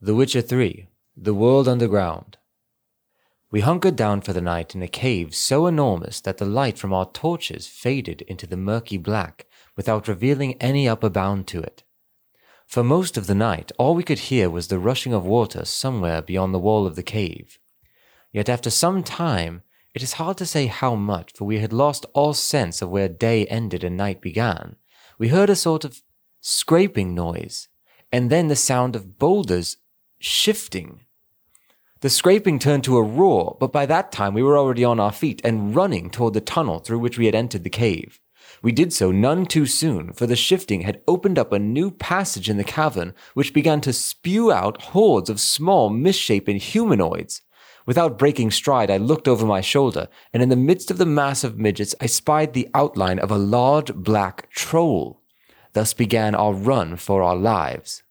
The Witcher 3 The World Underground. We hunkered down for the night in a cave so enormous that the light from our torches faded into the murky black without revealing any upper bound to it. For most of the night, all we could hear was the rushing of water somewhere beyond the wall of the cave. Yet after some time, it is hard to say how much, for we had lost all sense of where day ended and night began. We heard a sort of scraping noise, and then the sound of boulders shifting. The scraping turned to a roar, but by that time we were already on our feet and running toward the tunnel through which we had entered the cave. We did so none too soon, for the shifting had opened up a new passage in the cavern, which began to spew out hordes of small, misshapen humanoids. Without breaking stride, I looked over my shoulder, and in the midst of the mass of midgets, I spied the outline of a large black troll. Thus began our run for our lives.